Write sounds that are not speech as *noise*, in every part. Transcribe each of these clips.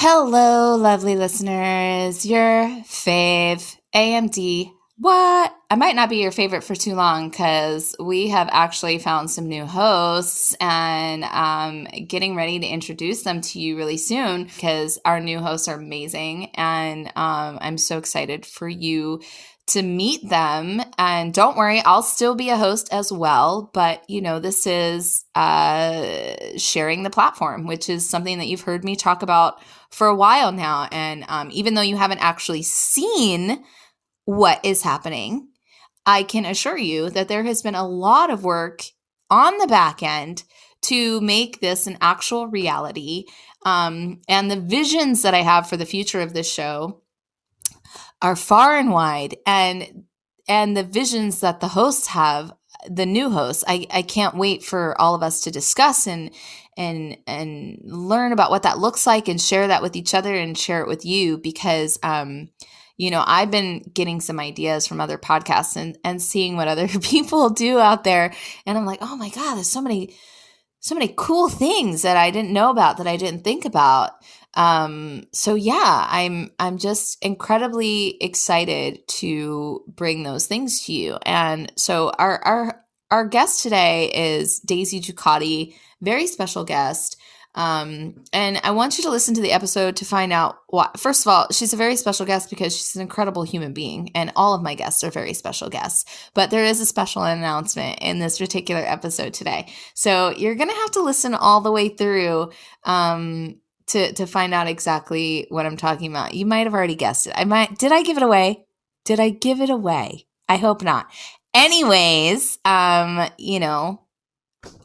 Hello, lovely listeners. Your fave, AMD. What? I might not be your favorite for too long because we have actually found some new hosts and um, getting ready to introduce them to you really soon because our new hosts are amazing. And um, I'm so excited for you to meet them. And don't worry, I'll still be a host as well. But, you know, this is uh, sharing the platform, which is something that you've heard me talk about for a while now. And um, even though you haven't actually seen what is happening, I can assure you that there has been a lot of work on the back end to make this an actual reality. Um, and the visions that I have for the future of this show are far and wide and and the visions that the hosts have the new hosts i i can't wait for all of us to discuss and and and learn about what that looks like and share that with each other and share it with you because um you know i've been getting some ideas from other podcasts and and seeing what other *laughs* people do out there. And i'm like oh my god there's so many so many cool things that i didn't know about that i didn't think about. Um so yeah i'm i'm just incredibly excited to bring those things to you. And so our our our guest today is daisy ducati very special guest um, and I want you to listen to the episode to find out why. First of all, she's a very special guest because she's an incredible human being, and all of my guests are very special guests. But there is a special announcement in this particular episode today. So you're going to have to listen all the way through um, to to find out exactly what I'm talking about. You might have already guessed it. I might did I give it away? Did I give it away? I hope not. Anyways, um, you know,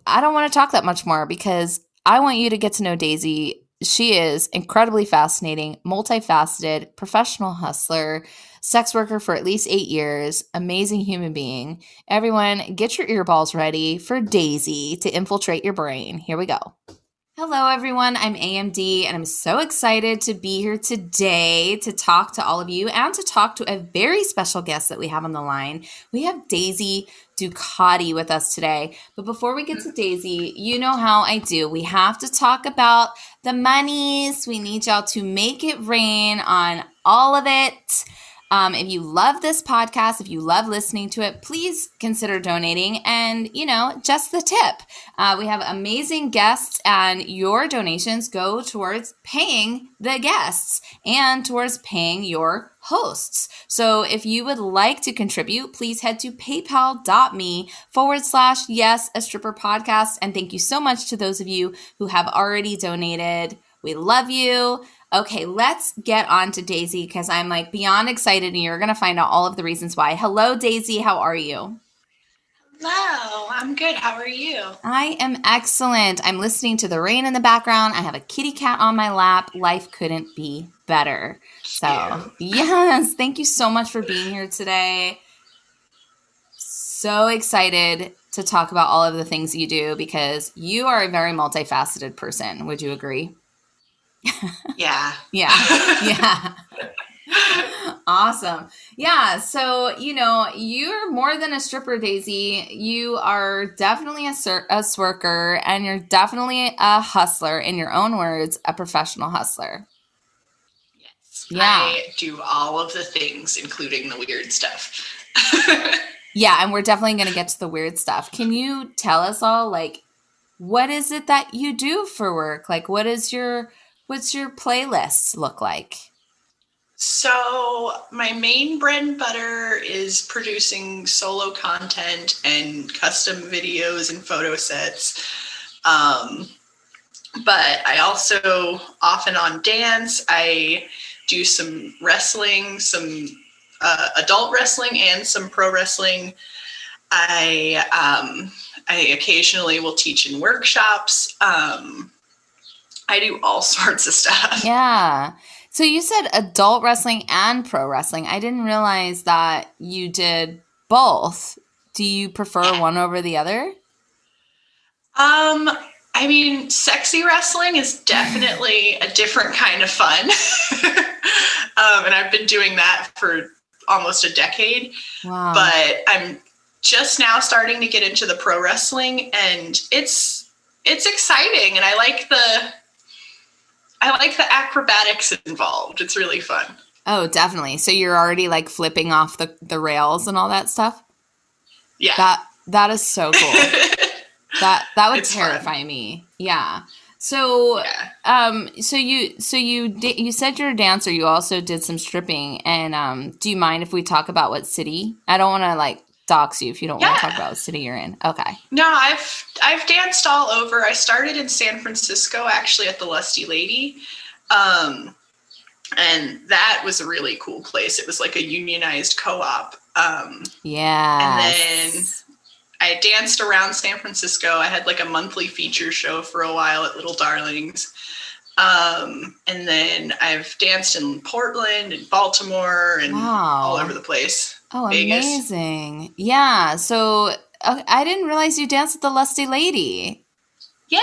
I don't want to talk that much more because I want you to get to know Daisy. She is incredibly fascinating, multifaceted, professional hustler, sex worker for at least eight years, amazing human being. Everyone, get your earballs ready for Daisy to infiltrate your brain. Here we go. Hello, everyone. I'm AMD, and I'm so excited to be here today to talk to all of you and to talk to a very special guest that we have on the line. We have Daisy Ducati with us today. But before we get to Daisy, you know how I do. We have to talk about the monies. We need y'all to make it rain on all of it. Um, if you love this podcast, if you love listening to it, please consider donating and, you know, just the tip. Uh, we have amazing guests, and your donations go towards paying the guests and towards paying your hosts. So if you would like to contribute, please head to paypal.me forward slash yes, a stripper podcast. And thank you so much to those of you who have already donated. We love you. Okay, let's get on to Daisy because I'm like beyond excited and you're going to find out all of the reasons why. Hello, Daisy. How are you? Hello, I'm good. How are you? I am excellent. I'm listening to the rain in the background. I have a kitty cat on my lap. Life couldn't be better. So, *laughs* yes, thank you so much for being here today. So excited to talk about all of the things you do because you are a very multifaceted person. Would you agree? *laughs* Yeah. yeah. Yeah. *laughs* awesome. Yeah. So, you know, you're more than a stripper, Daisy. You are definitely a, sur- a swerker and you're definitely a hustler, in your own words, a professional hustler. Yes. Yeah. I do all of the things, including the weird stuff. *laughs* yeah. And we're definitely going to get to the weird stuff. Can you tell us all, like, what is it that you do for work? Like, what is your What's your playlist look like? So, my main bread and butter is producing solo content and custom videos and photo sets. Um, but I also often on dance, I do some wrestling, some uh, adult wrestling, and some pro wrestling. I um, I occasionally will teach in workshops. Um, I do all *laughs* sorts of stuff. Yeah. So you said adult wrestling and pro wrestling. I didn't realize that you did both. Do you prefer one over the other? Um, I mean, sexy wrestling is definitely *laughs* a different kind of fun. *laughs* um, and I've been doing that for almost a decade. Wow. But I'm just now starting to get into the pro wrestling and it's it's exciting and I like the I like the acrobatics involved. It's really fun. Oh, definitely. So you're already like flipping off the, the rails and all that stuff? Yeah. That that is so cool. *laughs* that that would It's terrify fun. me. Yeah. So yeah. um so you so you di- you said you're a dancer, you also did some stripping and um do you mind if we talk about what city? I don't want to like dox you if you don't want to talk about what city you're in. Okay. No, I've I've danced all over. I started in San Francisco actually at the Lusty Lady. Um and that was a really cool place. It was like a unionized co-op. Um Yeah. And then I danced around San Francisco. I had like a monthly feature show for a while at Little Darlings. Um, and then I've danced in Portland and Baltimore and Wow. all over the place. Oh, Vegas. amazing. Yeah. So uh, I didn't realize you danced with the Lusty Lady. Yeah,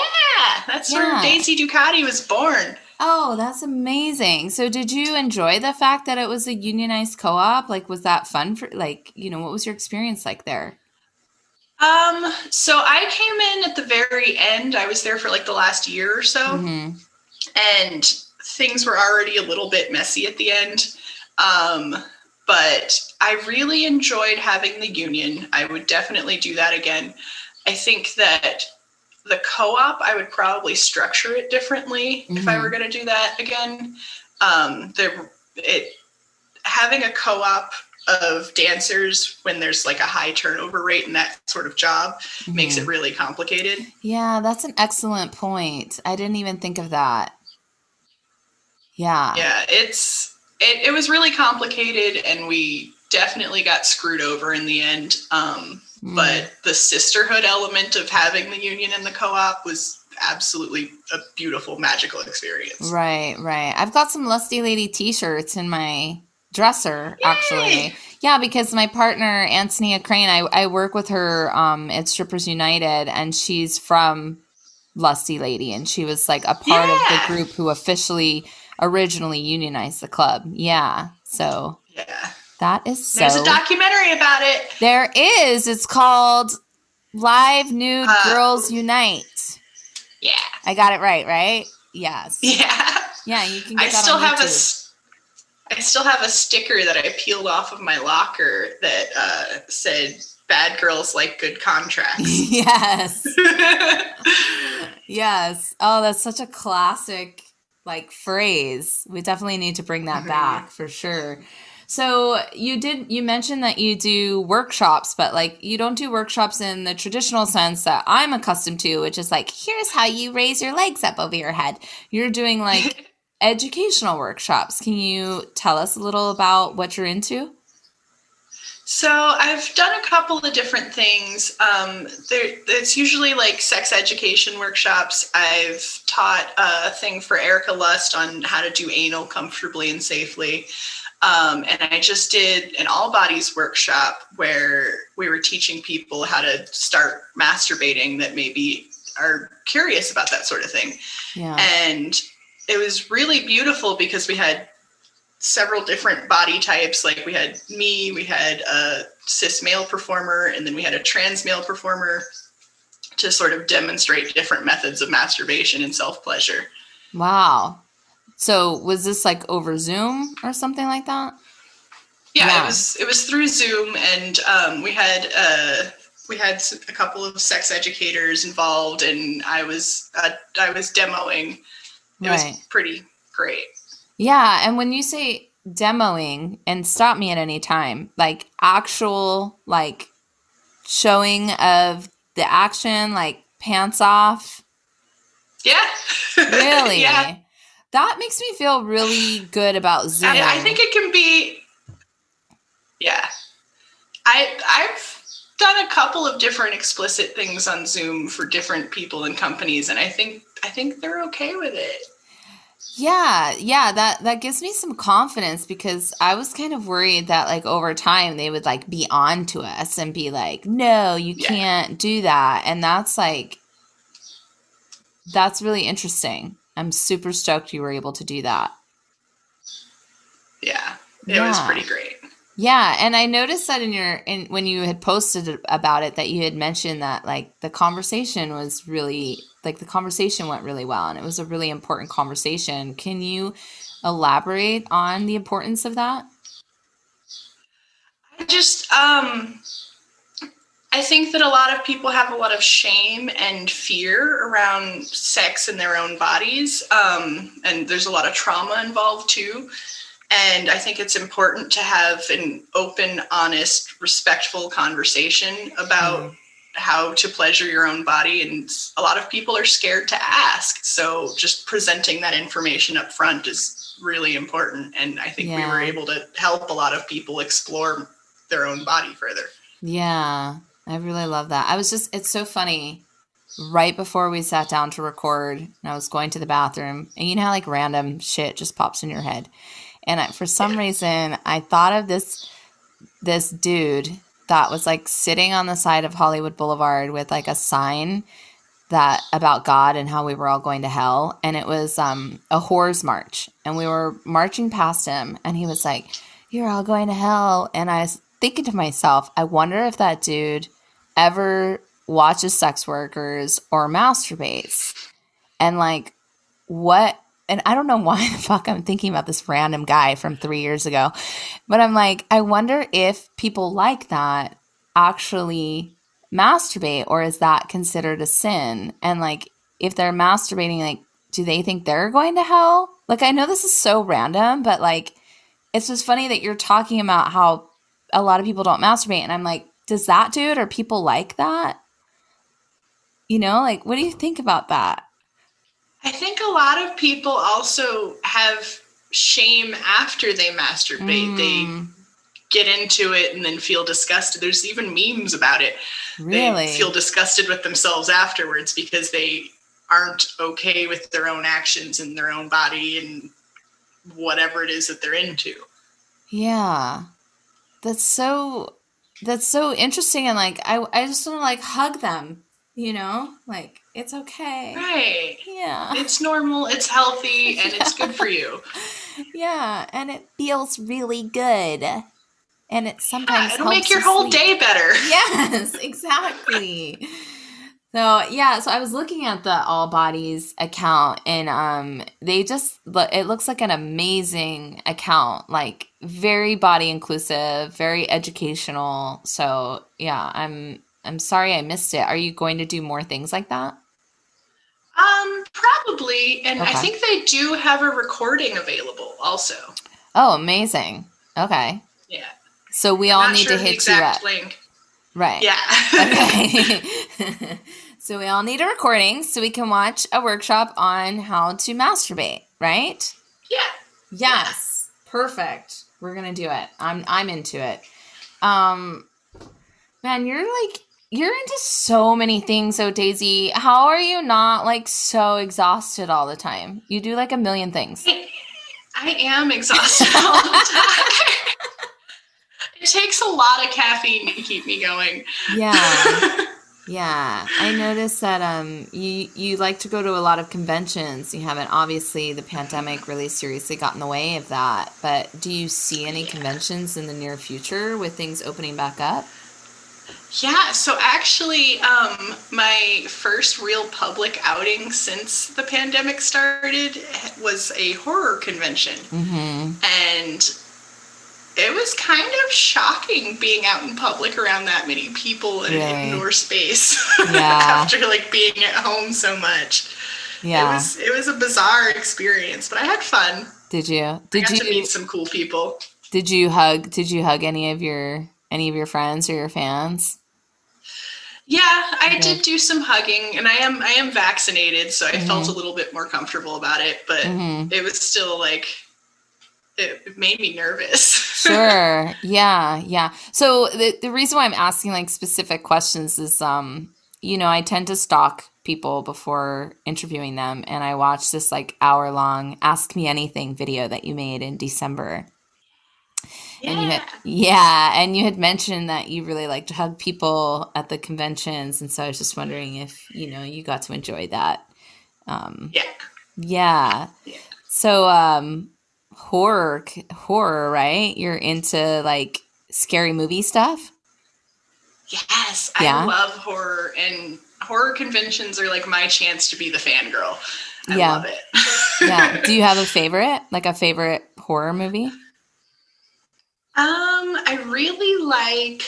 that's Yeah. where Daisy Ducati was born. Oh, that's amazing. So did you enjoy the fact that it was a unionized co-op? Like was that fun for like, you know, what was your experience like there? Um, so I came in at the very end. I was there for like the last year or so. Mhm. and things were already a little bit messy at the end. Um, but I really enjoyed having the union. I would definitely do that again. I think that the co-op, I would probably structure it differently if I Mhm. were going to do that again. Um, there, it having a co-op of dancers when there's like a high turnover rate in that sort of job makes Mhm. it really complicated. Yeah, that's an excellent point. I didn't even think of that. Yeah. yeah it's it, it was really complicated and we definitely got screwed over in the end um, Mm. but the sisterhood element of having the union and the co-op was absolutely a beautiful magical experience Right, right. I've got some Lusty Lady t-shirts in my dresser actually. Yeah, because my partner Antonia Crane, I, I work with her um at Strippers United and she's from Lusty Lady and she was like a part of the group who officially originally unionized the club. Yeah. So yeah that is so there's a documentary about it There is. It's called Live Nude Uh, Girls Unite. yeah I got it right, right? Yes. *laughs* yeah Yeah, you can get i that still have a YouTube. s- I still have a sticker that I peeled off of my locker that uh, said "Bad girls like good *laughs* contracts." yes. *laughs* Yes. Oh, that's such a classic like phrase. We definitely need to bring that Mhm. back for sure. So you did you mentioned that you do workshops, but like you don't do workshops in the traditional sense that I'm accustomed to, which is like here's how you raise your legs up over your head. You're doing like *laughs* educational workshops. Can you tell us a little about what you're into? So I've done a couple of different things. Um, there, it's usually like sex education workshops. I've taught a thing for Erica Lust on how to do anal comfortably and safely. Um, and I just did an all bodies workshop where we were teaching people how to start masturbating that maybe are curious about that sort of thing. Yeah. and it was really beautiful because we had several different body types like we had me we had a cis male performer and then we had a trans male performer to sort of demonstrate different methods of masturbation and self-pleasure Wow. So was this like over Zoom or something like that? yeah, Yeah. it was it was through zoom and um, we had uh, we had a couple of sex educators involved and i was uh, i was demoing it Right. was pretty great Yeah, and when you say demoing, and stop me at any time, like actual like showing of the action, like pants off. yeah Really? *laughs* yeah That makes me feel really good about Zoom. I, I think it can be. Yeah, I I've done a couple of different explicit things on Zoom for different people and companies, and I think I think they're okay with it. Yeah, yeah, that that gives me some confidence because I was kind of worried that like over time they would like be on to us and be like, "No, you Yeah. can't do that." And that's like that's really interesting. I'm super stoked you were able to do that. Yeah, it was pretty great. Yeah, and I noticed that in your in when you had posted about it that you had mentioned that like the conversation was really like the conversation went really well and it was a really important conversation. Can you elaborate on the importance of that? I just um I think that a lot of people have a lot of shame and fear around sex in their own bodies. Um, and there's a lot of trauma involved too. And I think it's important to have an open, honest, respectful conversation about Mm. how to pleasure your own body. And a lot of people are scared to ask. So just presenting that information up front is really important. And I think we were able to help a lot of people explore their own body further. Yeah, I really love that. I was just, it's so funny. Right before we sat down to record, and I was going to the bathroom, and you know how like random shit just pops in your head. And I, for some reason, I thought of this this dude that was like sitting on the side of Hollywood Boulevard with like a sign that about God and how we were all going to hell, and it was um a whores march, and we were marching past him, and he was like, "You're all going to hell," and I was thinking to myself, I wonder if that dude ever watches sex workers or masturbates. And like, what? And I don't know *laughs* why the fuck I'm thinking about this random guy from three years ago, but I'm like, I wonder if people like that actually masturbate or is that considered a sin? And like, if they're masturbating, like, do they think they're going to hell? Like, I know this is so random, but like, it's just funny that you're talking about how a lot of people don't masturbate. And I'm like, does that do it? Are people like that? You know, like, what do you think about that? I think a lot of people also have shame after they masturbate. They Mm, get into it and then feel disgusted. There's even memes about it. really? They feel disgusted with themselves afterwards because they aren't okay with their own actions and their own body and whatever it is that they're into. yeah. That's so, that's so interesting. And like, I, I just want to like hug them, you know, like, it's okay. Right. Yeah. It's normal, it's healthy, and it's good for *laughs* you. Yeah. And it feels really good. And it sometimes Yeah, it'll helps make your whole sleep. day better. *laughs* yes, exactly. So yeah, so I was looking at the All Bodies account, and um, they just look. It looks like an amazing account, like very body inclusive, very educational. So yeah, I'm I'm sorry I missed it. Are you going to do more things like that? Um, probably, and Okay. I think they do have a recording available also. Oh, amazing. Okay, Yeah. so we all need sure to hit you up, link. right? Yeah. Okay. *laughs* so we all need a recording so we can watch a workshop on how to masturbate, right? yeah. Yes. Perfect. We're going to do it. I'm I'm into it. Um man, you're like you're into so many things, so Daisy. How are you not like so exhausted all the time? You do like a million things. I am exhausted all the time. *laughs* it takes a lot of caffeine to keep me going. Yeah. *laughs* Yeah, I noticed that um you you like to go to a lot of conventions. You haven't obviously the pandemic really seriously got in the way of that. But do you see any conventions in the near future with things opening back up? Yeah, so actually, um, my first real public outing since the pandemic started was a horror convention. Mm-hmm. And it was kind of shocking being out in public around that many people in an indoor space *laughs* Yeah. after like being at home so much. Yeah. It was it was a bizarre experience, but I had fun. Did you? I Did you? meet some cool people. Did you hug? Did you hug any of your any of your friends or your fans? Yeah, I did do some hugging, and I am I am vaccinated, so I felt a little bit more comfortable about it. But Mhm. it was still like it, it made me nervous. *laughs* Sure. yeah. Yeah. So the the reason why I'm asking like specific questions is um you know I tend to stalk people before interviewing them, and I watched this like hour long Ask Me Anything video that you made in December. Yeah. And you had, yeah, and you had mentioned that you really like to hug people at the conventions, and so I was just wondering if you know you got to enjoy that. Um, yeah. yeah. Yeah. So, um, horror, horror, right? You're into like scary movie stuff. Yes, Yeah? I love horror, and horror conventions are like my chance to be the fangirl. I Yeah. love it. Yeah. Do you have a *laughs* favorite, like a favorite horror movie? Um, I really like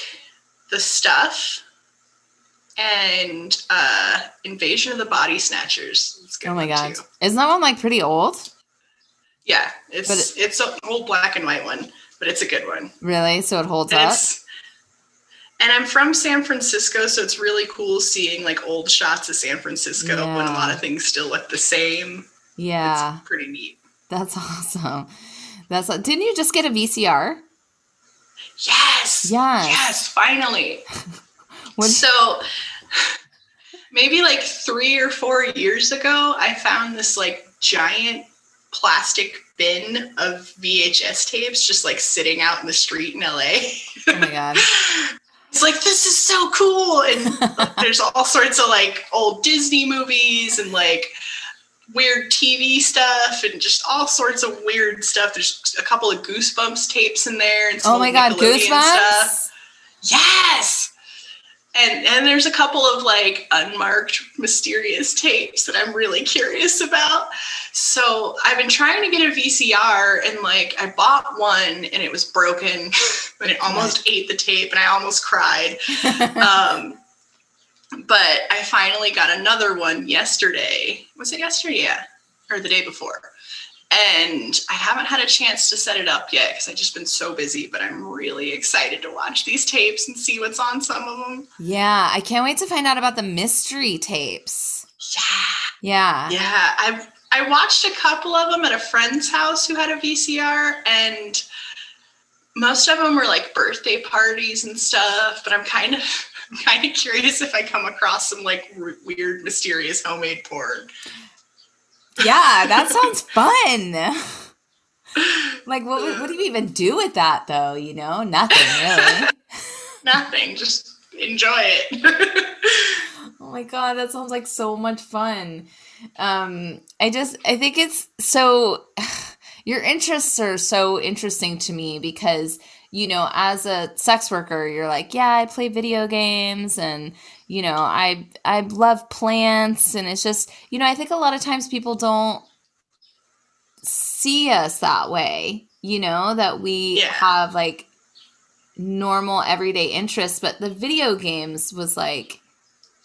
the stuff and uh Invasion of the Body Snatchers. Oh my god, too. isn't that one like pretty old? Yeah, it's But it's an old black and white one, but it's a good one. Really? So it holds And up. and I'm from San Francisco, so it's really cool seeing like old shots of San Francisco when a lot of things still look the same. Yeah, It's pretty neat. that's *laughs* awesome. That's didn't you just get a VCR? Yes. Yes. Yes, finally. *laughs* So *laughs* maybe like three or four years ago, I found this like giant plastic bin of VHS tapes just like sitting out in the street in LA. Oh my god. *laughs* It's like this is so cool, and uh, there's all sorts of like old Disney movies and like weird TV stuff and just all sorts of weird stuff. There's a couple of Goosebumps tapes in there. And some Oh my god, Goosebumps. Yes. And and there's a couple of like unmarked mysterious tapes that I'm really curious about. So I've been trying to get a VCR and like I bought one and it was broken *laughs* and it almost ate the tape and I almost cried. *laughs* Um but I finally got another one yesterday. Was it yesterday? Yeah. Or the day before. And I haven't had a chance to set it up yet because I've just been so busy, but I'm really excited to watch these tapes and see what's on some of them. yeah, I can't wait to find out about the mystery tapes. Yeah. Yeah. Yeah. I I watched a couple of them at a friend's house who had a VCR and most of them were like birthday parties and stuff, but I'm kind of *laughs* kind of curious if I come across some like r- weird mysterious homemade porn. Yeah, that sounds *laughs* fun. *laughs* like, what, what do you even do with that, though? You know, nothing really. Nothing, just enjoy it. oh my god, that sounds like so much fun. Um, I just, I think it's so. *sighs* Your interests are so interesting to me because you know, as a sex worker, you're like, yeah, I play video games and you know, I I love plants and it's just, you know, I think a lot of times people don't see us that way, you know, that we Yeah. have like normal everyday interests, but the video games was like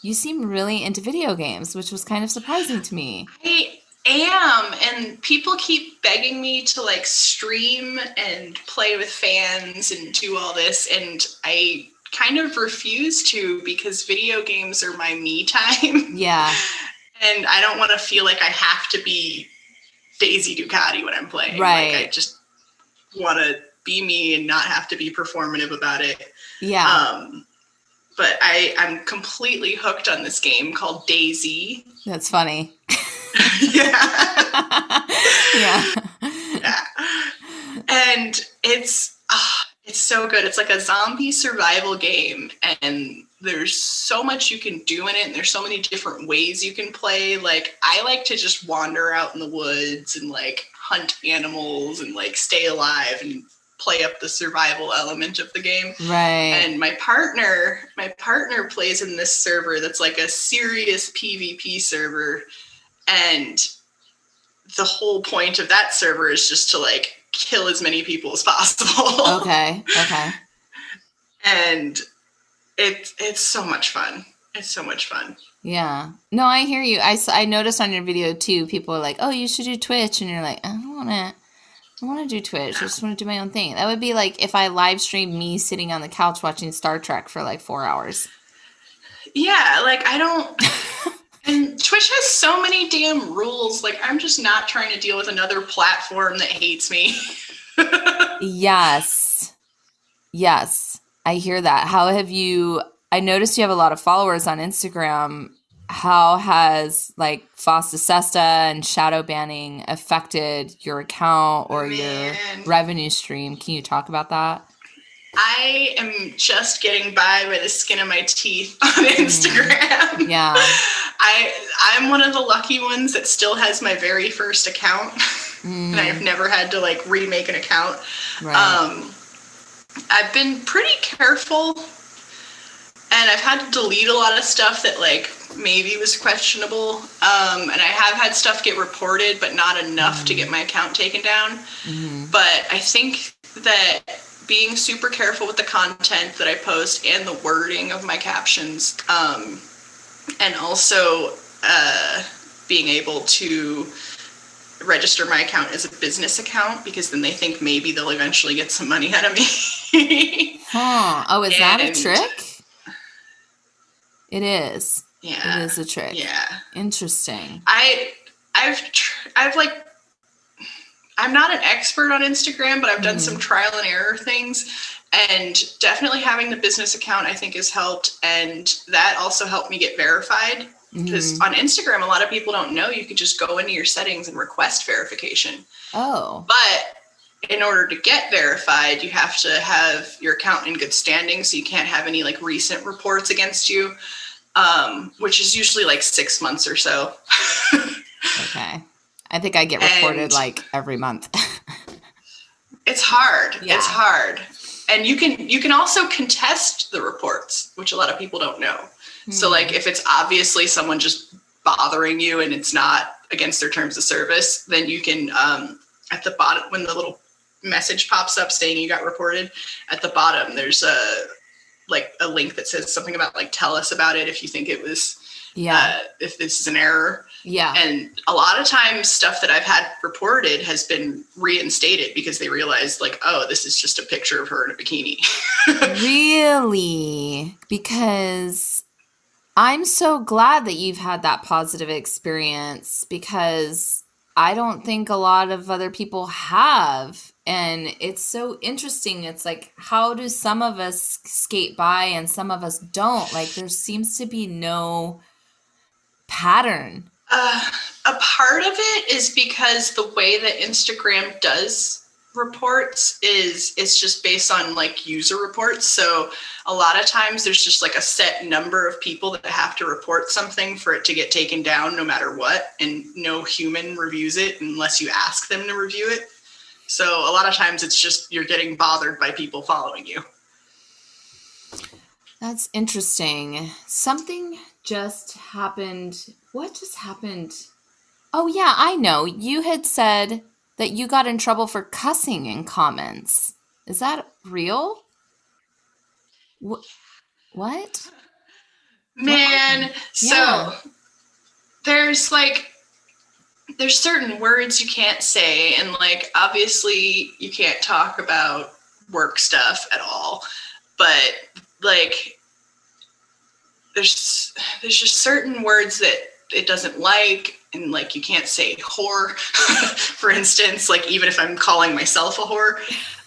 you seem really into video games, which was kind of surprising to me. I am, and people keep begging me to like stream and play with fans and do all this, and I kind of refuse to because video games are my me time, *laughs* Yeah. and I don't want to feel like I have to be Daisy Ducati when I'm playing. Right. Like I just want to be me and not have to be performative about it. Yeah. Um, but I, I'm completely hooked on this game called DayZ. That's funny. *laughs* *laughs* yeah. yeah. yeah. And it's ah, it's so good. It's like a zombie survival game and there's so much you can do in it and there's so many different ways you can play. Like I like to just wander out in the woods and like hunt animals and like stay alive and play up the survival element of the game. Right. And my partner, my partner plays in this server that's like a serious PvP server. And the whole point of that server is just to like kill as many people as possible. *laughs* okay. Okay. and it it's so much fun. It's so much fun. Yeah. No, I hear you. I, I noticed on your video too, people are like, oh, you should do Twitch. And you're like, I don't want to. I want to do Twitch. I just want to do my own thing. That would be like if I live streamed me sitting on the couch watching Star Trek for like four hours. Yeah, like I don't *laughs* and Twitch has so many damn rules. Like I'm just not trying to deal with another platform that hates me. *laughs* Yes. Yes. I hear that. How have you? I noticed you have a lot of followers on Instagram. how has like FOSTA SESTA and shadow banning affected your account or Man. your revenue stream? Can you talk about that? I am just getting by by the skin of my teeth *laughs* on Instagram. Yeah. I I'm one of the lucky ones that still has my very first account. *laughs* and I've never had to like remake an account. Right. Um, I've been pretty careful, and I've had to delete a lot of stuff that like maybe was questionable. Um, and I have had stuff get reported, but not enough to get my account taken down. But I think that being super careful with the content that I post and the wording of my captions, um, and also uh, being able to register my account as a business account because then they think maybe they'll eventually get some money out of me. *laughs* huh. Oh, is that a trick? It is. yeah. It is a trick. Yeah. Interesting. I I've tr- I've like I'm not an expert on Instagram, but I've done some trial and error things and definitely having the business account I think has helped and that also helped me get verified because on Instagram a lot of people don't know you could just go into your settings and request verification. Oh. But in order to get verified, you have to have your account in good standing, so you can't have any like recent reports against you, um, which is usually like six months or so. *laughs* Okay. I think I get reported And- like every month. *laughs* It's hard. Yeah. It's hard. And you can you can also contest the reports, which a lot of people don't know. Hmm. So like if it's obviously someone just bothering you and it's not against their terms of service, then you can um, at the bottom when the little message pops up saying you got reported, at the bottom there's a like a link that says something about like tell us about it if you think it was yeah. uh, if this is an error. Yeah. And a lot of times, stuff that I've had reported has been reinstated because they realized, like, oh, this is just a picture of her in a bikini. *laughs* Really? Because I'm so glad that you've had that positive experience because I don't think a lot of other people have. And it's so interesting. It's like, how do some of us skate by and some of us don't? Like, there seems to be no pattern. Uh, a part of it is because the way that Instagram does reports is it's just based on like user reports. So a lot of times there's just like a set number of people that have to report something for it to get taken down no matter what and no human reviews it unless you ask them to review it. So a lot of times it's just you're getting bothered by people following you. That's interesting. Something just happened. What just happened? Oh, yeah, I know. You had said that you got in trouble for cussing in comments. Is that real? Wh- what? Man, so Yeah. there's like there's certain words you can't say and like obviously you can't talk about work stuff at all. But like there's there's just certain words that it doesn't like and like you can't say whore *laughs* for instance like even if i'm calling myself a whore.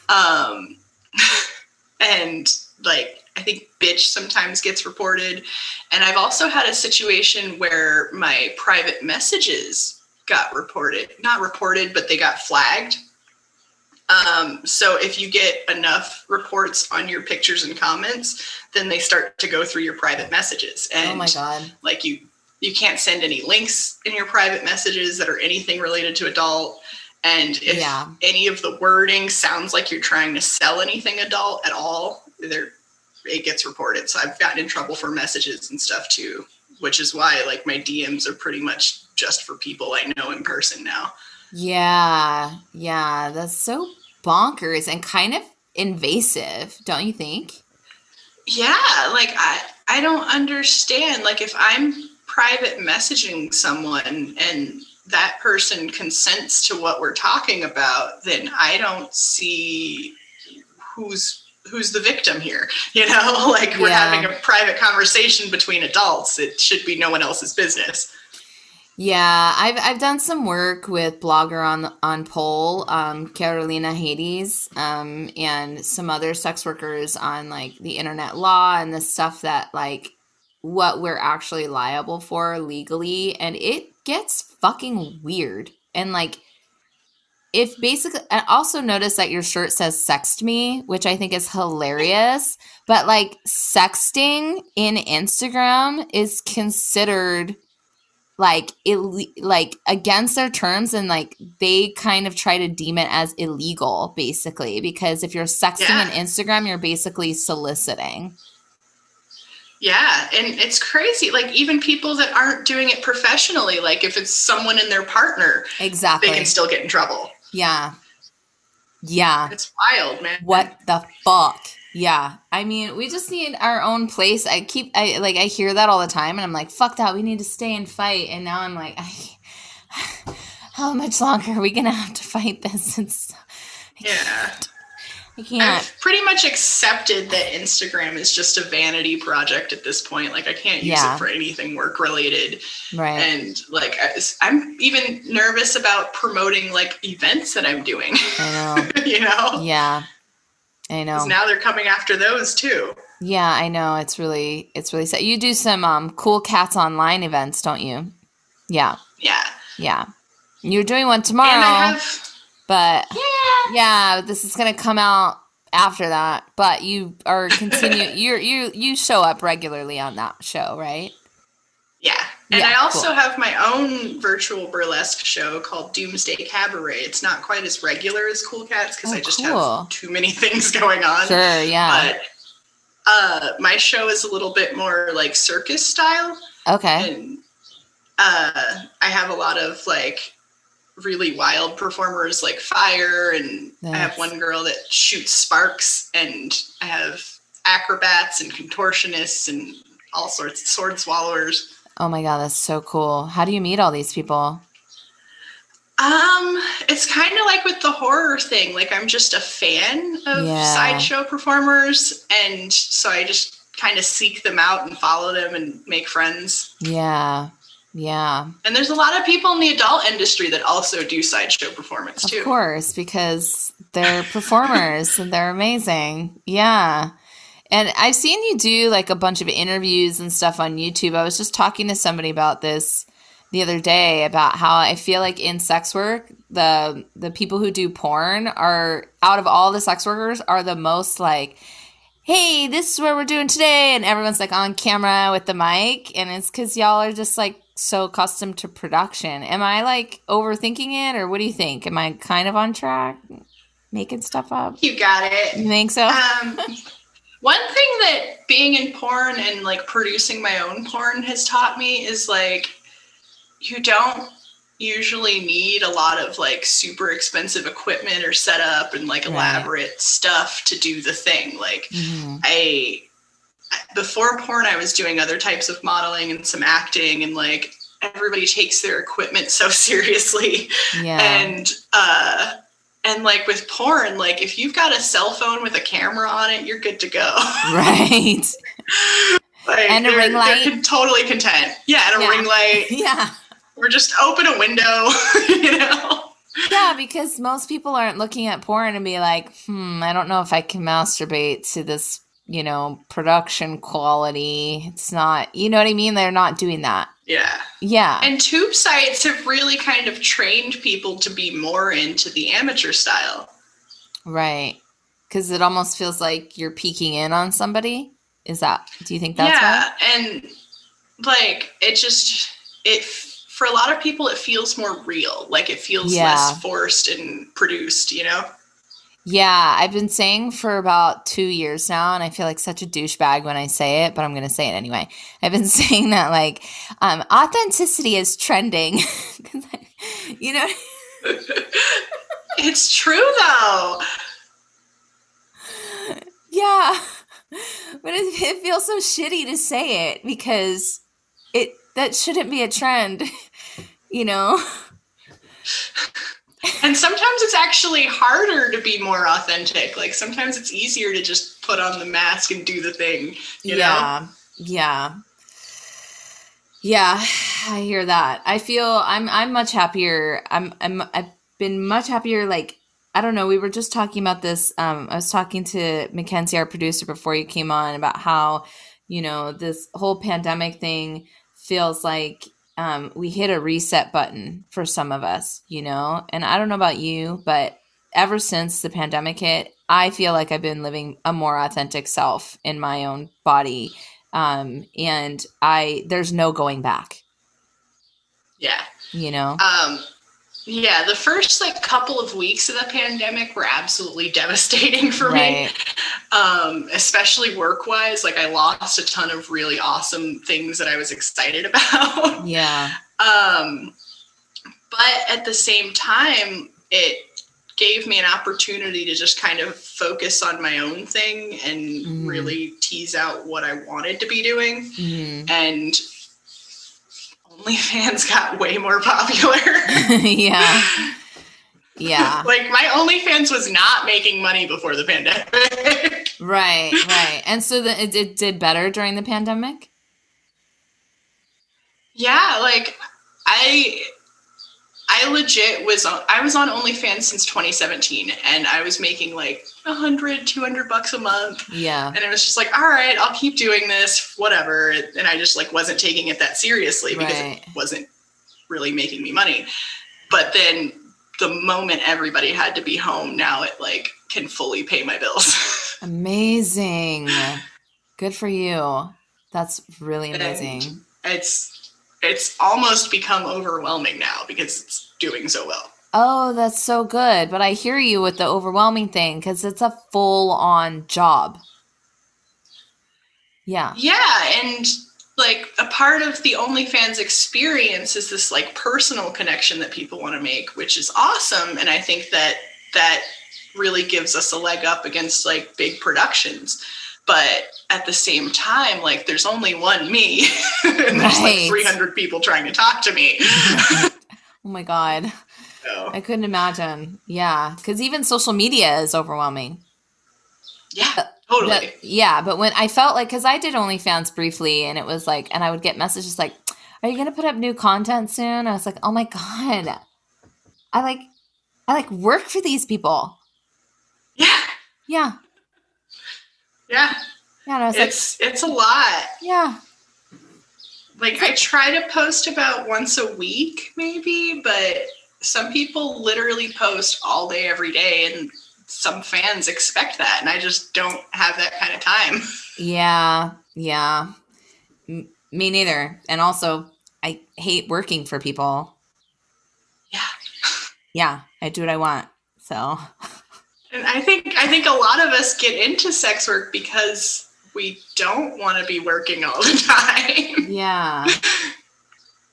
Um *laughs* and like i think bitch sometimes gets reported. And i've also had a situation where my private messages got reported not reported but they got flagged um, so if you get enough reports on your pictures and comments then they start to go through your private messages and oh my God. like you you can't send any links in your private messages that are anything related to adult and if Yeah. any of the wording sounds like you're trying to sell anything adult at all there it gets reported so i've gotten in trouble for messages and stuff too which is why like my dms are pretty much just for people i know in person now Yeah, yeah. That's so bonkers and kind of invasive, don't you think? yeah like i i don't understand like if i'm private messaging someone and that person consents to what we're talking about then i don't see who's who's the victim here *laughs* you know *laughs* like we're Yeah. having a private conversation between adults it should be no one else's business Yeah, I've I've done some work with blogger on on Pole, um, Carolina Hades, um, and some other sex workers on like the internet law and the stuff that like what we're actually liable for legally and it gets fucking weird. And like if basically I also notice that your shirt says sext me which i think is hilarious but like sexting in instagram is considered like it like against their terms and like they kind of try to deem it as illegal basically because if you're sexting Yeah. on instagram you're basically soliciting Yeah, and it's crazy. Like even people that aren't doing it professionally, like if it's someone and their partner, exactly they can still get in trouble. yeah yeah It's wild, man. what the fuck yeah. I mean we just need our own place. I keep i like i hear that all the time and i'm like fuck that. We need to stay and fight. And now i'm like I, *laughs* how much longer are we gonna have to fight this? *laughs* It's Yeah. i can't. I've pretty much accepted that Instagram is just a vanity project at this point. Like I can't use Yeah. it for anything work related. right. And like I- I'm even nervous about promoting like events that I'm doing, i know. *laughs* You know? yeah i know. now they're coming after those too. yeah i know it's really it's really sad you do some um cool cats online events don't you yeah Yeah. yeah you're doing one tomorrow And I have but yeah. yeah this is gonna come out after that but you are continue *laughs* you're you you show up regularly on that show right Yeah. And Yeah, I also cool. have my own virtual burlesque show called Doomsday Cabaret. It's not quite as regular as Cool Cats because Oh, I just cool. have too many *laughs* things going on. sure yeah But uh, my show is a little bit more like circus style. okay And uh, I have a lot of like really wild performers like fire and I have one girl that shoots sparks and I have acrobats and contortionists and all sorts of sword swallowers. Oh my god that's so cool how do you meet all these people Um, it's kind of like with the horror thing. Like I'm just a fan of Yeah. sideshow performers, and so I just kind of seek them out and follow them and make friends. yeah yeah And there's a lot of people in the adult industry that also do sideshow performance too. of course because they're performers and they're amazing yeah and i've seen you do like a bunch of interviews and stuff on youtube. I was just talking to somebody about this the other day about how i feel like in sex work the the people who do porn are out of all the sex workers are the most like hey this is what we're doing today and everyone's like on camera with the mic and it's because y'all are just like so accustomed to production. Am i like overthinking it or what do you think? Am i kind of on track making stuff up? You got it. you think so? Um, *laughs* one thing that being in porn and like producing my own porn has taught me is like you don't usually need a lot of like super expensive equipment or setup and like Right. elaborate stuff to do the thing. Like Mhm. I before porn I was doing other types of modeling and some acting and like everybody takes their equipment so *laughs* seriously yeah and uh and like with porn like if you've got a cell phone with a camera on it you're good to go. *laughs* Right. Like, And a ring light. con- totally content. Yeah and a Yeah. ring light. *laughs* Yeah. Or just open a window *laughs* you know? Yeah because most people aren't looking at porn and be like hmm i don't know if i can masturbate to this you know production quality. It's not you know what i mean? They're not doing that. Yeah. Yeah. And tube sites have really kind of trained people to be more into the amateur style. Right. Because it almost feels like you're peeking in on somebody. Is that do you think that's yeah and like it just it for a lot of people it feels more real. Like it feels Yeah. less forced and produced you know Yeah, I've been saying for about two years now, and I feel like such a douchebag when I say it, but I'm going to say it anyway. I've been *laughs* saying that like um, authenticity is trending. *laughs* I- you know, *laughs* it's true though yeah, but it, it feels so shitty to say it because it that shouldn't be a trend. You know, and sometimes it's actually harder to be more authentic like sometimes it's easier to just put on the mask and do the thing you know yeah, yeah, yeah. *sighs* I hear that. I feel I'm I'm much happier. I'm I'm I've been much happier. Like I don't know. We were just talking about this. Um, I was talking to Mackenzie, our producer, before you came on, about how you know, this whole pandemic thing feels like um, we hit a reset button for some of us, you know? And I don't know about you, but ever since the pandemic hit, I feel like I've been living a more authentic self in my own body. Um, and I, there's no going back. Yeah. You know? Um, yeah, the first like couple of weeks of the pandemic were absolutely *laughs* devastating for right. me. Um, especially work wise. Like I lost a ton of really awesome things that I was excited *laughs* about. Yeah. um, but at the same time, it gave me an opportunity to just kind of focus on my own thing and mm-hmm. really tease out what I wanted to be doing. Mm-hmm. And OnlyFans got way more popular. *laughs* yeah. Yeah. like my OnlyFans was not making money before the pandemic. *laughs* right, right. And so the, it, it did better during the pandemic? Yeah, like I I legit was on, I was on OnlyFans since 2017 and I was making like 100, 200 bucks a month. Yeah. And I was just like, all right, I'll keep doing this, whatever. And I just like wasn't taking it that seriously because right. it wasn't really making me money. But then the moment everybody had to be home, now it like can fully pay my bills. *laughs* amazing. Good for you. That's really amazing. And it's it's almost become overwhelming now because it's doing so well. Oh, that's so good. But I hear you with the overwhelming thing because it's a full on job. Yeah. Yeah. And like a part of the OnlyFans experience is this like personal connection that people want to make, which is awesome. And I think that that really gives us a leg up against like big productions but at the same time like there's only one me. *laughs* And there's like 300 people trying to talk to me. *laughs* *laughs* Oh my god. So. i couldn't imagine. Yeah because even social media is overwhelming. Yeah uh, totally. but, yeah but when i felt like because i did onlyfans briefly and it was like and i would get messages like are you gonna put up new content soon? I was like oh my god. I like i like work for these people. Yeah. Yeah yeah. Yeah, it's like, it's a lot. Yeah. Like I try to post about once a week, maybe, but some people literally post all day every day and some fans expect that and I just don't have that kind of time. Yeah. Yeah. M- me neither. And also, I hate working for people. Yeah. Yeah, I do what I want. So *laughs* And I think I think a lot of us get into sex work because we don't want to be working all the *laughs* time. Yeah. *laughs*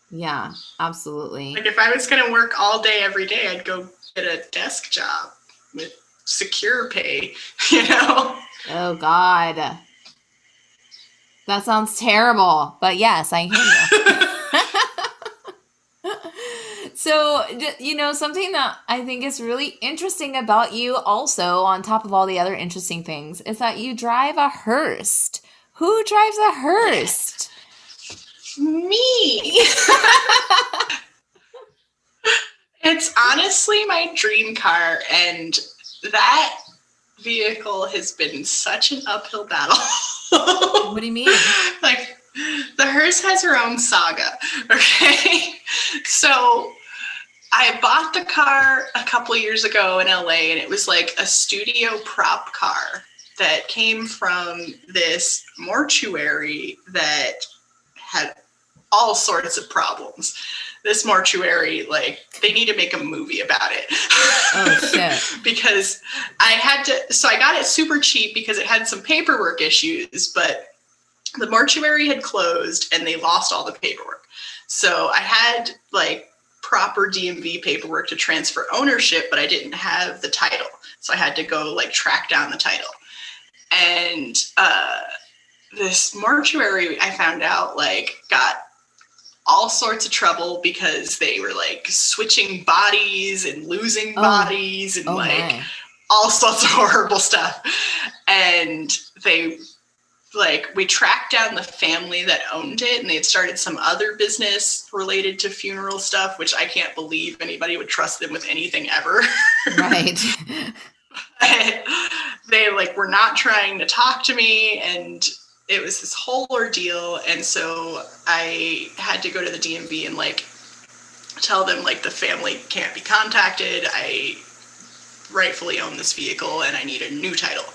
Yeah, absolutely. Like if I was going to work all day every day, I'd go get a desk job with secure pay, *laughs* you know. Oh god. That sounds terrible, but yes, I hear you. So, you know, something that I think is really interesting about you, also, on top of all the other interesting things, is that you drive a hearse. Who drives a hearse? Me. *laughs* it's honestly my dream car, and that vehicle has been such an uphill battle. *laughs* what do you mean? Like, the hearse has her own saga. *laughs* Okay. So I bought the car a couple years ago in LA, and it was like a studio prop car that came from this mortuary that had all sorts of problems. This mortuary, like, they need to make a movie about it. Oh, *laughs* shit. because I had to, so I got it super cheap because it had some paperwork issues, but the mortuary had closed and they lost all the paperwork. So I had like proper DMV paperwork to transfer ownership, but I didn't have the title. So I had to go like track down the title. And uh, this mortuary, I found out, like, got all sorts of trouble because they were like switching bodies and losing oh. bodies and oh, like my. all sorts of *laughs* horrible stuff. And they like we tracked down the family that owned it and they had started some other business related to funeral stuff which i can't believe anybody would trust them with anything ever *laughs* right they like were not trying to talk to me and it was this whole ordeal. And so I had to go to the DMV and like tell them like the family can't be contacted. I rightfully own this vehicle and I need a new title.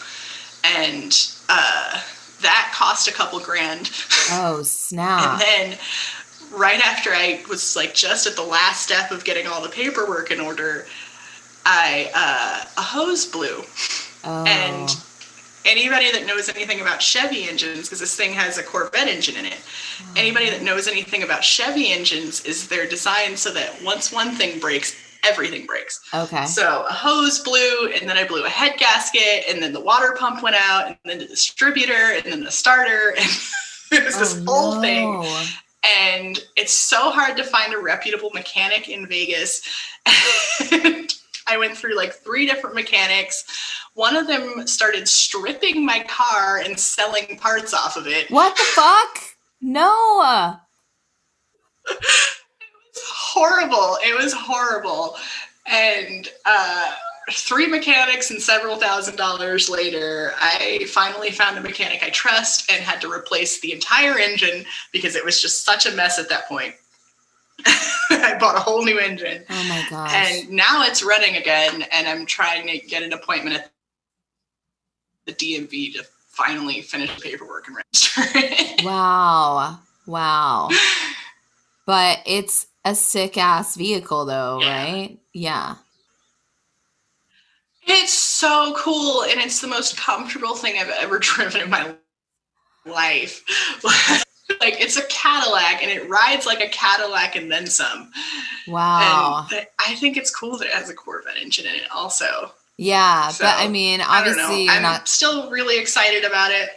And uh, that cost a couple grand. Oh, snap. and then right after I was like just at the last step of getting all the paperwork in order, I uh, a hose blew. oh. And anybody that knows anything about Chevy engines, because this thing has a Corvette engine in it, anybody that knows anything about Chevy engines is they're designed so that once one thing breaks, everything breaks. okay. So a hose blew, and then I blew a head gasket, and then the water pump went out, and then the distributor, and then the starter, *laughs* and it was this Oh, whole thing. And it's so hard to find a reputable mechanic in Vegas. I went through like three different mechanics. One of them started stripping my car and selling parts off of it. What the fuck? No. *laughs* horrible. It was horrible. And uh, three mechanics and several thousand dollars later, I finally found a mechanic I trust and had to replace the entire engine because it was just such a mess at that point. *laughs* I bought a whole new engine. Oh my gosh. And now it's running again, and I'm trying to get an appointment at the DMV to finally finish the paperwork and register it. *laughs* wow. Wow. But it's a sick ass vehicle though, Yeah. right? Yeah. It's so cool, and it's the most comfortable thing I've ever *laughs* driven in my life. *laughs* like it's a Cadillac, and it rides like a Cadillac and then some. Wow. And I think it's cool that it has a Corvette engine in it, also. yeah, So, but I mean, I obviously you're I'm not still really excited about it.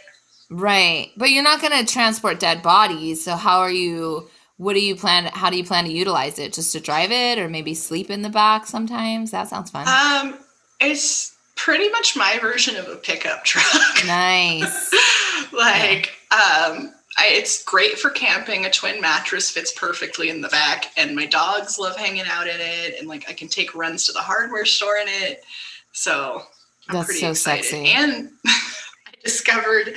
right, but you're not going to transport dead bodies. So how are you? What do you plan? How do you plan to utilize it? Just to drive it, or maybe sleep in the back sometimes? That sounds fun. Um, it's pretty much my version of a pickup truck. *laughs* nice. like um I, it's great for camping a twin mattress fits perfectly in the back and my dogs love hanging out in it and like i can take runs to the hardware store in it so i'm That's pretty so excited sexy. and *laughs* i discovered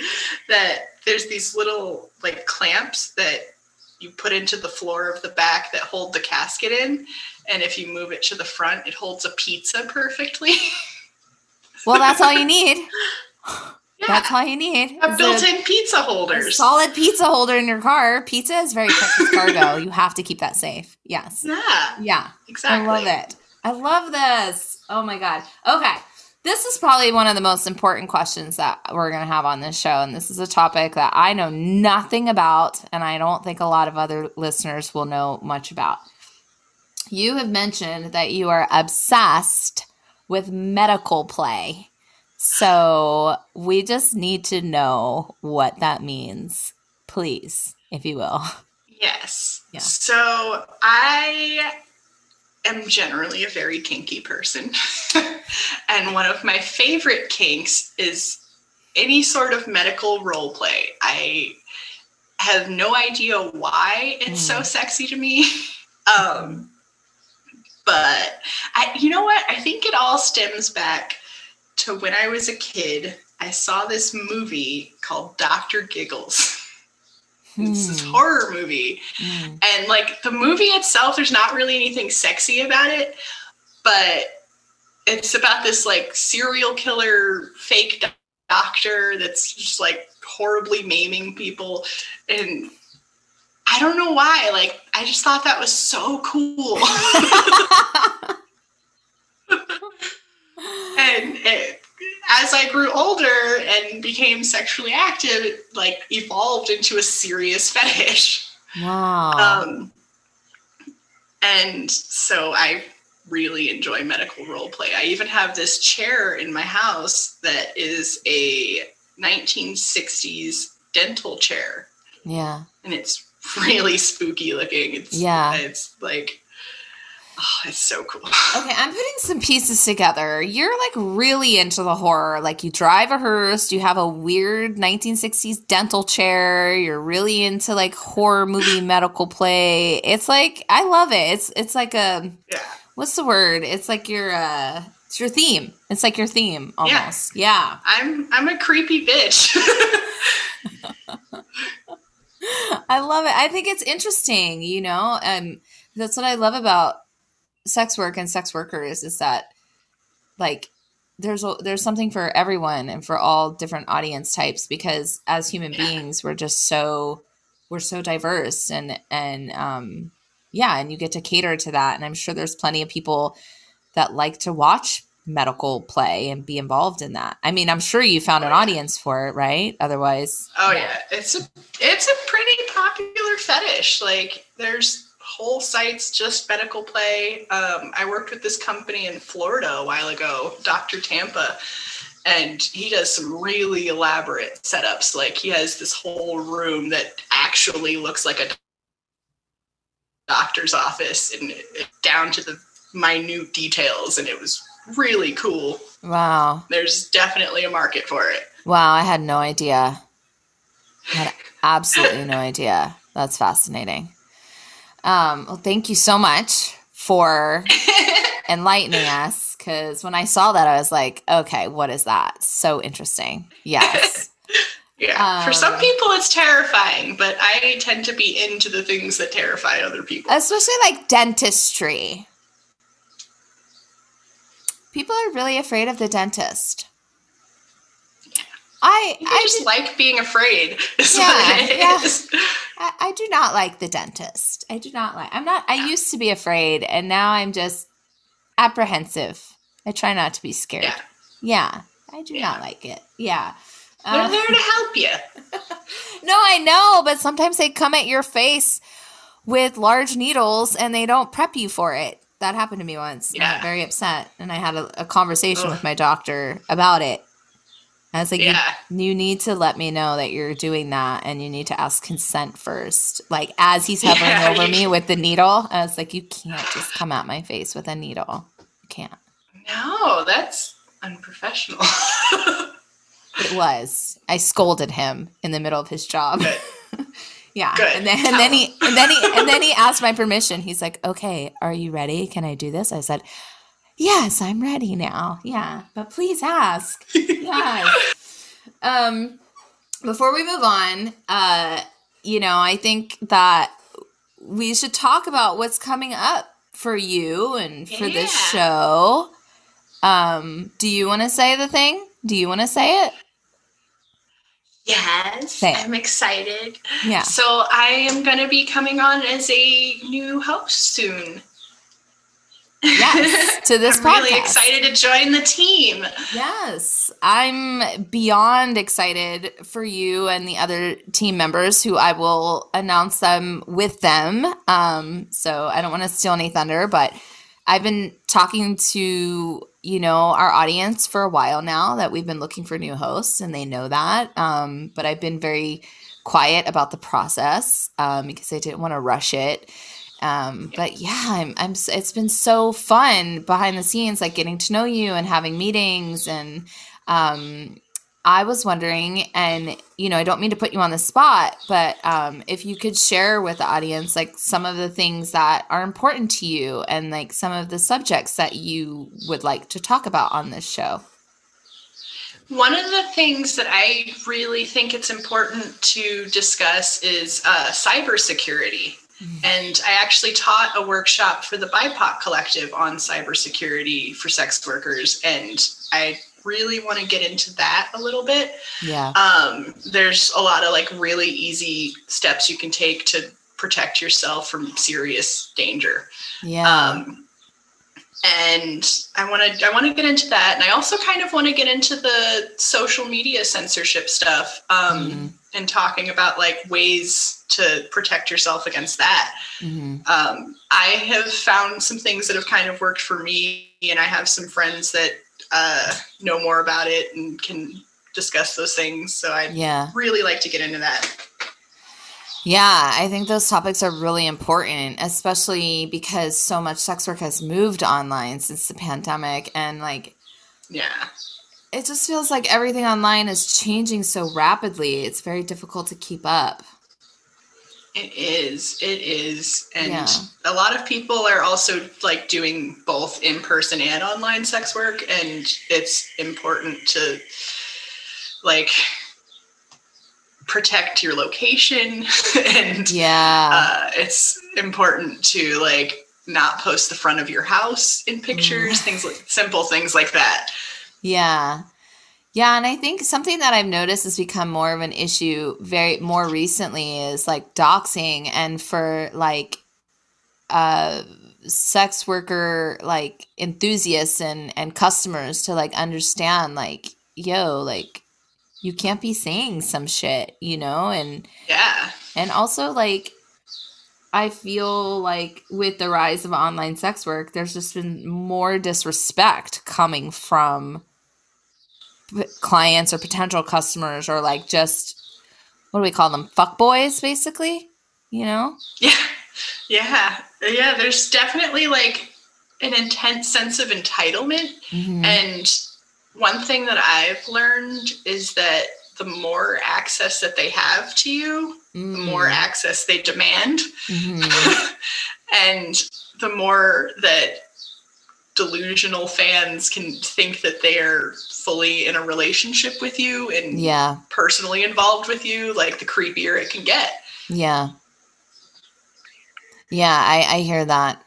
that there's these little like clamps that you put into the floor of the back that hold the casket in and if you move it to the front it holds a pizza perfectly *laughs* Well, that's all you need. yeah That's all you need. a built-in pizza a holders solid pizza holder in your car. Pizza is very precious cargo. *laughs* You have to keep that safe. Yes. yeah Yeah. exactly I love it. I love this. Oh my God. Okay. This is probably one of the most important questions that we're going to have on this show. And this is a topic that I know nothing about, and I don't think a lot of other listeners will know much about. You have mentioned that you are obsessed with medical play. So we just need to know what that means, please, if you will. Yes. Yeah. So I am generally a very kinky person. *laughs* and one of my favorite kinks is any sort of medical role play. I have no idea why it's so Mm. sexy to me. *laughs* Um, but I, you know what? I think it all stems back to when I was a kid. I saw this movie called Dr. Giggles. *laughs* It's this Hmm. horror movie. Hmm. And like the movie itself, there's not really anything sexy about it, but it's about this like serial killer fake doctor that's just like horribly maiming people. And I don't know why. Like, I just thought that was so cool. *laughs* *laughs* and it, as I grew older and became sexually active, it like evolved into a serious *laughs* fetish. wow. Um, and so I really enjoy medical role play. I even have this chair in my house that is a 1960s dental chair, yeah. and it's *laughs* really spooky looking. It's Yeah. it's like oh, it's so cool. Okay, I'm putting some pieces together. You're like really into the horror. Like you drive a hearse, you have a weird 1960s dental chair. You're really into like horror movie *laughs* medical play. It's like I love it. It's it's like a Yeah. what's the word? It's like your uh it's your theme. It's like your theme almost. Yeah. I'm I'm a creepy bitch. *laughs* I love it. I think it's interesting, you know, and that's what I love about sex work and sex workers is that like there's a, there's something for everyone and for all different audience types because as human beings we're just so we're so diverse and and um yeah and you get to cater to that. And i'm sure there's plenty of people that like to watch medical play and be involved in that. I mean i'm sure you found an audience for it right? Otherwise oh yeah. It's a it's a pretty popular fetish. Like there's whole sites just medical play. Um, i worked with this company in florida a while ago dr tampa and he does some really elaborate setups. Like he has this whole room that actually looks like a doctor's office and down to the minute details and it was really cool. Wow. There's definitely a market for it. Wow i had no idea. I had absolutely no idea. That's fascinating um, well thank you so much for *laughs* enlightening us because when i saw that i was like okay what is that so interesting yes *laughs* Yeah. Um, For some um, people, it's terrifying, but I tend to be into the things that terrify other people. Especially like dentistry. People are really afraid of the dentist. I I just like being afraid. *laughs* yeah, yeah. I, I, do not like the dentist. I do not like. I'm not. I used to be afraid, and now I'm just apprehensive. I try not to be scared. Yeah, yeah I do yeah. not like it. Yeah. They're uh, there to help you. *laughs* no, I know, but sometimes they come at your face with large needles and they don't prep you for it. That happened to me once. Yeah. I got very upset. And I had a, a conversation Ugh. with my doctor about it. I was like, yeah. you, you, need to let me know that you're doing that and you need to ask consent first. Like, as he's hovering yeah. over me with the needle, I was like, you can't just come at my face with a needle. You can't. No, that's unprofessional. *laughs* It was. I scolded him in the middle of his job. *laughs* yeah. Good. And then and then he *laughs* and then he and then he asked my permission. He's like, "Okay, are you ready? Can I do this?" I said, "Yes, I'm ready now." Yeah, but please ask. *laughs* yes. Um before we move on, uh you know, I think that we should talk about what's coming up for you and for yeah. this show. Um, do you want to say the thing? Do you want to say it? Yes, I'm excited. Yeah. So I am going to be coming on as a new host soon. Yes, *laughs* to this I'm podcast. really excited to join the team. Yes, I'm beyond excited for you and the other team members who I will announce them with them. Um, so I don't want to steal any thunder, but I've been talking to you know our audience for a while now that we've been looking for new hosts and they know that um, but i've been very quiet about the process um, because i didn't want to rush it um, but yeah I'm, I'm it's been so fun behind the scenes like getting to know you and having meetings and um, I was wondering, and you know, I don't mean to put you on the spot, but um, if you could share with the audience like some of the things that are important to you and like some of the subjects that you would like to talk about on this show. One of the things that I really think it's important to discuss is uh, cybersecurity. Mm-hmm. And I actually taught a workshop for the BIPOC Collective on cybersecurity for sex workers. And I really want to get into that a little bit. Yeah. Um, there's a lot of like really easy steps you can take to protect yourself from serious danger. Yeah. Um, and I want to I want to get into that, and I also kind of want to get into the social media censorship stuff, um, mm-hmm. And talking about like ways to protect yourself against that. Mm-hmm. Um, I have found some things that have kind of worked for me, and I have some friends that uh, know more about it and can discuss those things. So I yeah. really like to get into that. Yeah, I think those topics are really important, especially because so much sex work has moved online since the pandemic. And like, yeah, it just feels like everything online is changing so rapidly. It's very difficult to keep up. It is. It is. And yeah. a lot of people are also like doing both in person and online sex work. And it's important to like protect your location *laughs* and Yeah. uh, it's important to like not post the front of your house in pictures things like simple things like that Yeah. Yeah, and I think something that I've noticed has become more of an issue very more recently is like doxing and for like uh sex worker like enthusiasts and and customers to like understand like yo like you can't be saying some shit, you know, and yeah and also like I feel like with the rise of online sex work, there's just been more disrespect coming from clients or potential customers or like just what do we call them? Fuck boys, basically. You know? yeah *laughs* yeah yeah there's definitely like an intense sense of entitlement Mhm. and one thing that i've learned is that the more access that they have to you the more access they demand Mhm. *laughs* and the more that delusional fans can think that they're fully in a relationship with you and Yeah. personally involved with you, like the creepier it can get. Yeah. Yeah, I, I hear that.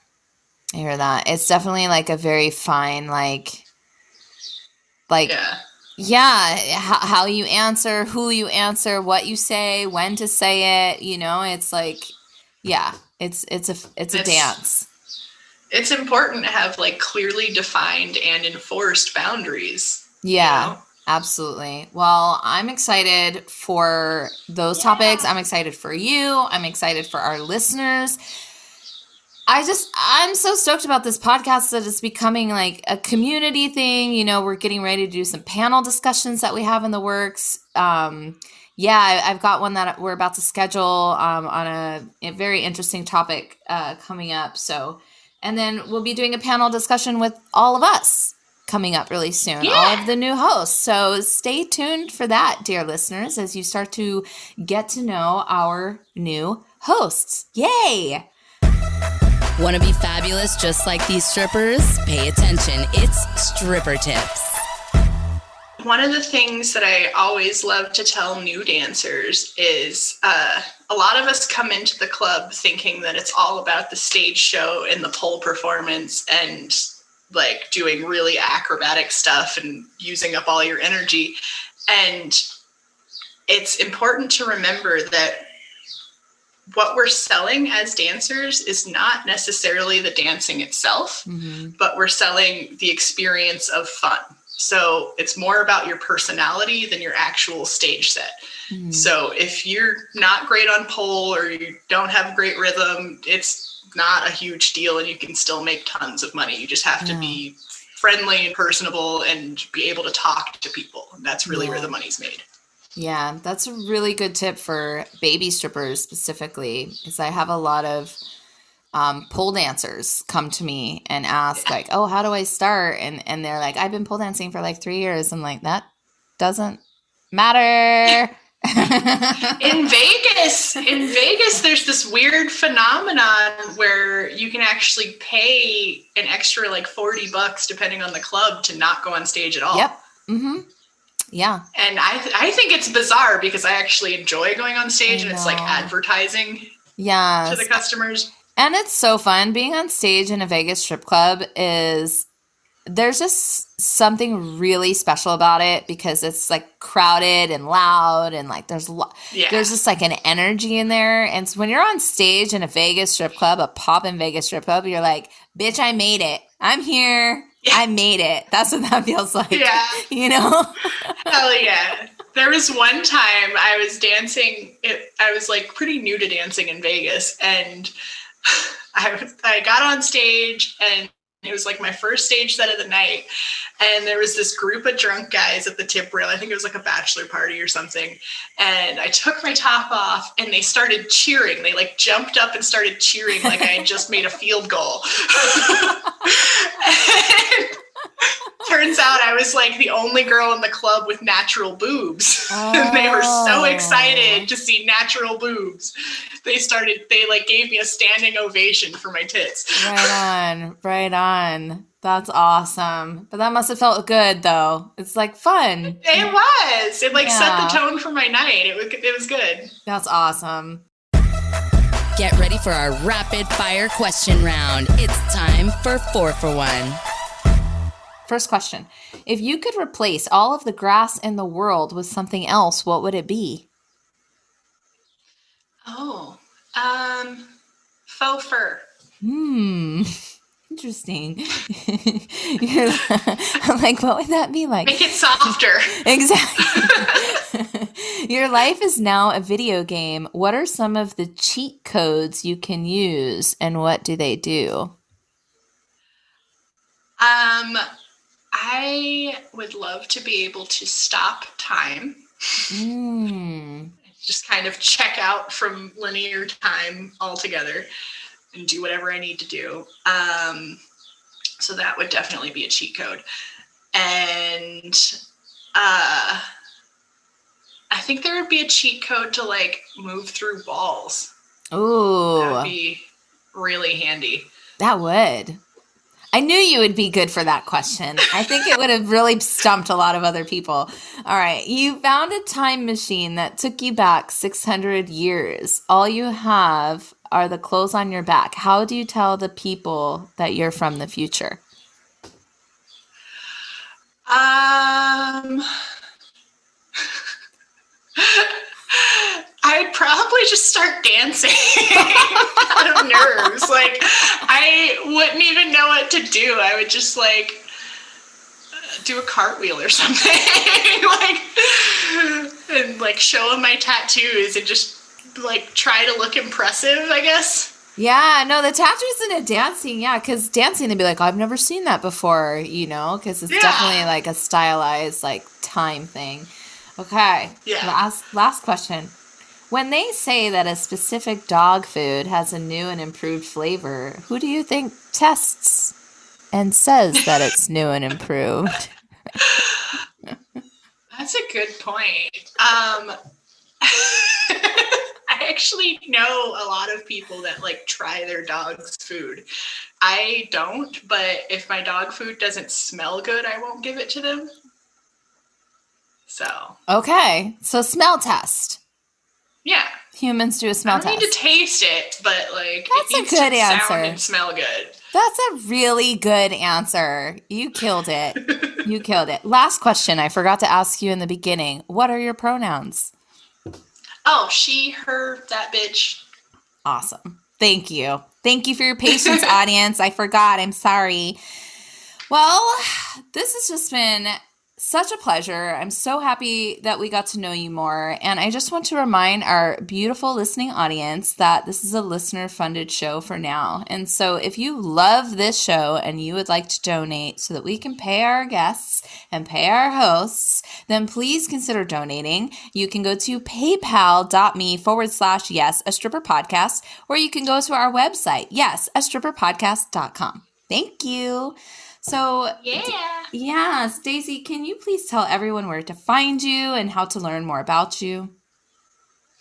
I hear that. It's definitely like a very fine, like, like, Yeah. yeah how, how you answer who you answer what you say when to say it you know it's like yeah it's it's a it's a It's- dance It's important to have like clearly defined and enforced boundaries. you yeah know? absolutely well i'm excited for those topics i'm excited for you i'm excited for our listeners I just I'm so stoked about this podcast that it's becoming like a community thing. You know, we're getting ready to do some panel discussions that we have in the works. Um, yeah, I, I've got one that we're about to schedule um, on a, a very interesting topic uh, coming up. So, and then we'll be doing a panel discussion with all of us coming up really soon. All of the new hosts. So stay tuned for that, dear listeners, as you start to get to know our new hosts. Yay! Want to be fabulous just like these strippers? Pay attention. It's Stripper Tips. One of the things that I always love to tell new dancers is uh, a lot of us come into the club thinking that it's all about the stage show and the pole performance and like doing really acrobatic stuff and using up all your energy. And it's important to remember that what we're selling as dancers is not necessarily the dancing itself Mm-hmm. but we're selling the experience of fun. So it's more about your personality than your actual stage set. Mm-hmm. So if you're not great on pole or you don't have great rhythm, it's not a huge deal and you can still make tons of money. You just have to be friendly and personable and be able to talk to people. And that's really where the money's made. Yeah, that's a really good tip for baby strippers specifically, because I have a lot of um, pole dancers come to me and ask like, "Oh, how do I start?" and and they're like, "I've been pole dancing for like three years." I'm like, that doesn't matter. in Vegas, in Vegas, there's this weird phenomenon where you can actually pay an extra like 40 bucks depending on the club to not go on stage at all. Yep. hmm Yeah. And I, th- I think it's bizarre because I actually enjoy going on stage and it's like advertising Yeah. to the customers. And it's so fun. Being on stage in a Vegas strip club is there's just something really special about it because it's like crowded and loud and like there's lo- Yeah. there's just like an energy in there. And so when you're on stage in a Vegas strip club, a pop in Vegas strip club, you're like, bitch, I made it. I'm here. Yeah. I made it. That's what that feels *laughs* like. Yeah. You know? Hell yeah. There was one time I was dancing. It, I was like pretty new to dancing in Vegas, and *laughs* I I got on stage, and it was like my first stage set of the night. And there was this group of drunk guys at the tip rail. I think it was like a bachelor party or something. And I took my top off, and they started cheering. They like jumped up and started cheering like I had just made a field goal. *laughs* and Turns out I was like the only girl in the club with natural boobs. *laughs* and they were so Oh. excited to see natural boobs. They started, they like gave me a standing ovation for my tits. Right on, right on. That's awesome. But that must have felt good though. It's like fun. It was. It like set the tone for my night. It was, it was good. That's awesome. Get ready for our rapid fire question round. It's time for four for one. First question. If you could replace all of the grass in the world with something else, what would it be? Oh, um, faux fur. Hmm. *laughs* Interesting. *laughs* You're *laughs* like, what would that be like? Make it softer. Exactly. Your life is now a video game. What are some of the cheat codes you can use and what do they do? Um, I would love to be able to stop time, Mm. just kind of check out from linear time altogether and do whatever I need to do. Um, so that would definitely be a cheat code. And uh, I think there would be a cheat code to like move through walls. Oh, that would be really handy. that would. I knew you would be good for that question. I think it would have really stumped a lot of other people. All right. You found a time machine that took you back 600 years. All you have are the clothes on your back. How do you tell the people that you're from the future? Um, *laughs* I'd probably just start dancing *laughs* out of nerves. Like, I wouldn't even know what to do. I would just like do a cartwheel or *laughs* something, like, and like show them my tattoos and just like try to look impressive. I guess. Yeah, no, the tattoos and the dancing, yeah, because dancing, they'd be like, I've never seen that before, you know, because it's Yeah. definitely like a stylized, like, time thing. Okay. Yeah. Last, last question. When they say that a specific dog food has a new and improved flavor, who do you think tests and says that it's new and improved? *laughs* That's a good point. Um, *laughs* I actually know a lot of people that like try their dog's food. I don't, but if my dog food doesn't smell good, I won't give it to them. So, Okay. So, smell test. yeah. Humans do a smell don't need test. to taste it, but like That's a good answer. and smell good. That's a really good answer. You killed it. You *laughs* killed it. Last question. I forgot to ask you in the beginning. What are your pronouns? Oh, she, her, that bitch. Awesome. Thank you. Thank you for your patience, *laughs* audience. I forgot. I'm sorry. Well, this has just been such a pleasure. I'm so happy that we got to know you more. And I just want to remind our beautiful listening audience that this is a listener funded show for now. And so if you love this show and you would like to donate so that we can pay our guests and pay our hosts, then please consider donating. You can go to paypal.me forward slash yes, a stripper podcast, or you can go to our website, yes, a stripperpodcast.com. Thank you. So, Yeah. yeah, Stacy, can you please tell everyone where to find you and how to learn more about you?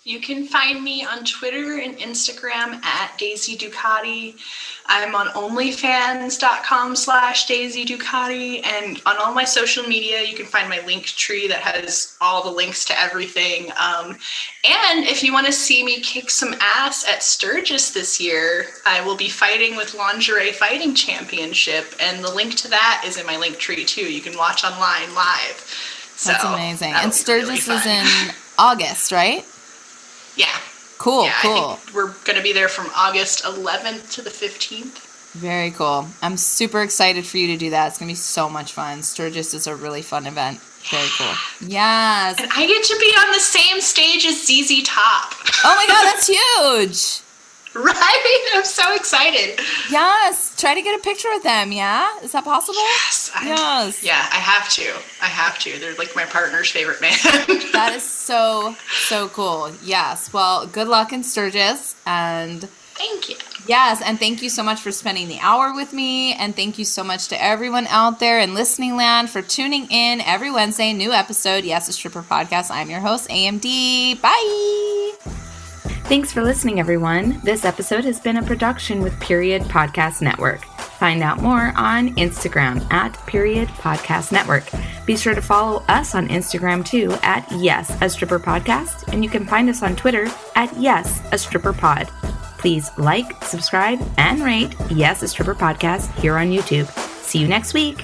You can find me on Twitter and Instagram at Daisy Ducati. I'm on OnlyFans.com slash Daisy Ducati. And on all my social media, you can find my link tree that has all the links to everything. Um, and if you want to see me kick some ass at Sturgis this year, I will be fighting with Lingerie Fighting Championship. And the link to that is in my link tree too. You can watch online live. So That's amazing. And Sturgis really is in *laughs* August, right? Yeah. Cool, yeah, cool. I think we're going to be there from August 11th to the 15th. Very cool. I'm super excited for you to do that. It's going to be so much fun. Sturgis is a really fun event. Very cool. Yes. And I get to be on the same stage as ZZ Top. Oh my God, that's *laughs* huge. *laughs* right? I'm so excited. Yes. Try to get a picture with them. Yeah. Is that possible? Yes. I- Yes. Yeah, I have to. I have to. They're like my partner's favorite man. *laughs* That is so, so cool. Yes. Well, good luck in Sturgis. And Thank you. Yes, and thank you so much for spending the hour with me. And thank you so much to everyone out there in listening land for tuning in every Wednesday. New episode, Yes, a Stripper podcast. I'm your host, AMD. Bye. Thanks for listening, everyone. This episode has been a production with Period Podcast Network. Find out more on Instagram at Period Podcast Network. Be sure to follow us on Instagram too at Yes, a Stripper Podcast, and you can find us on Twitter at Yes, a Stripper Pod. Please like, subscribe, and rate Yes, a Stripper Podcast here on YouTube. See you next week.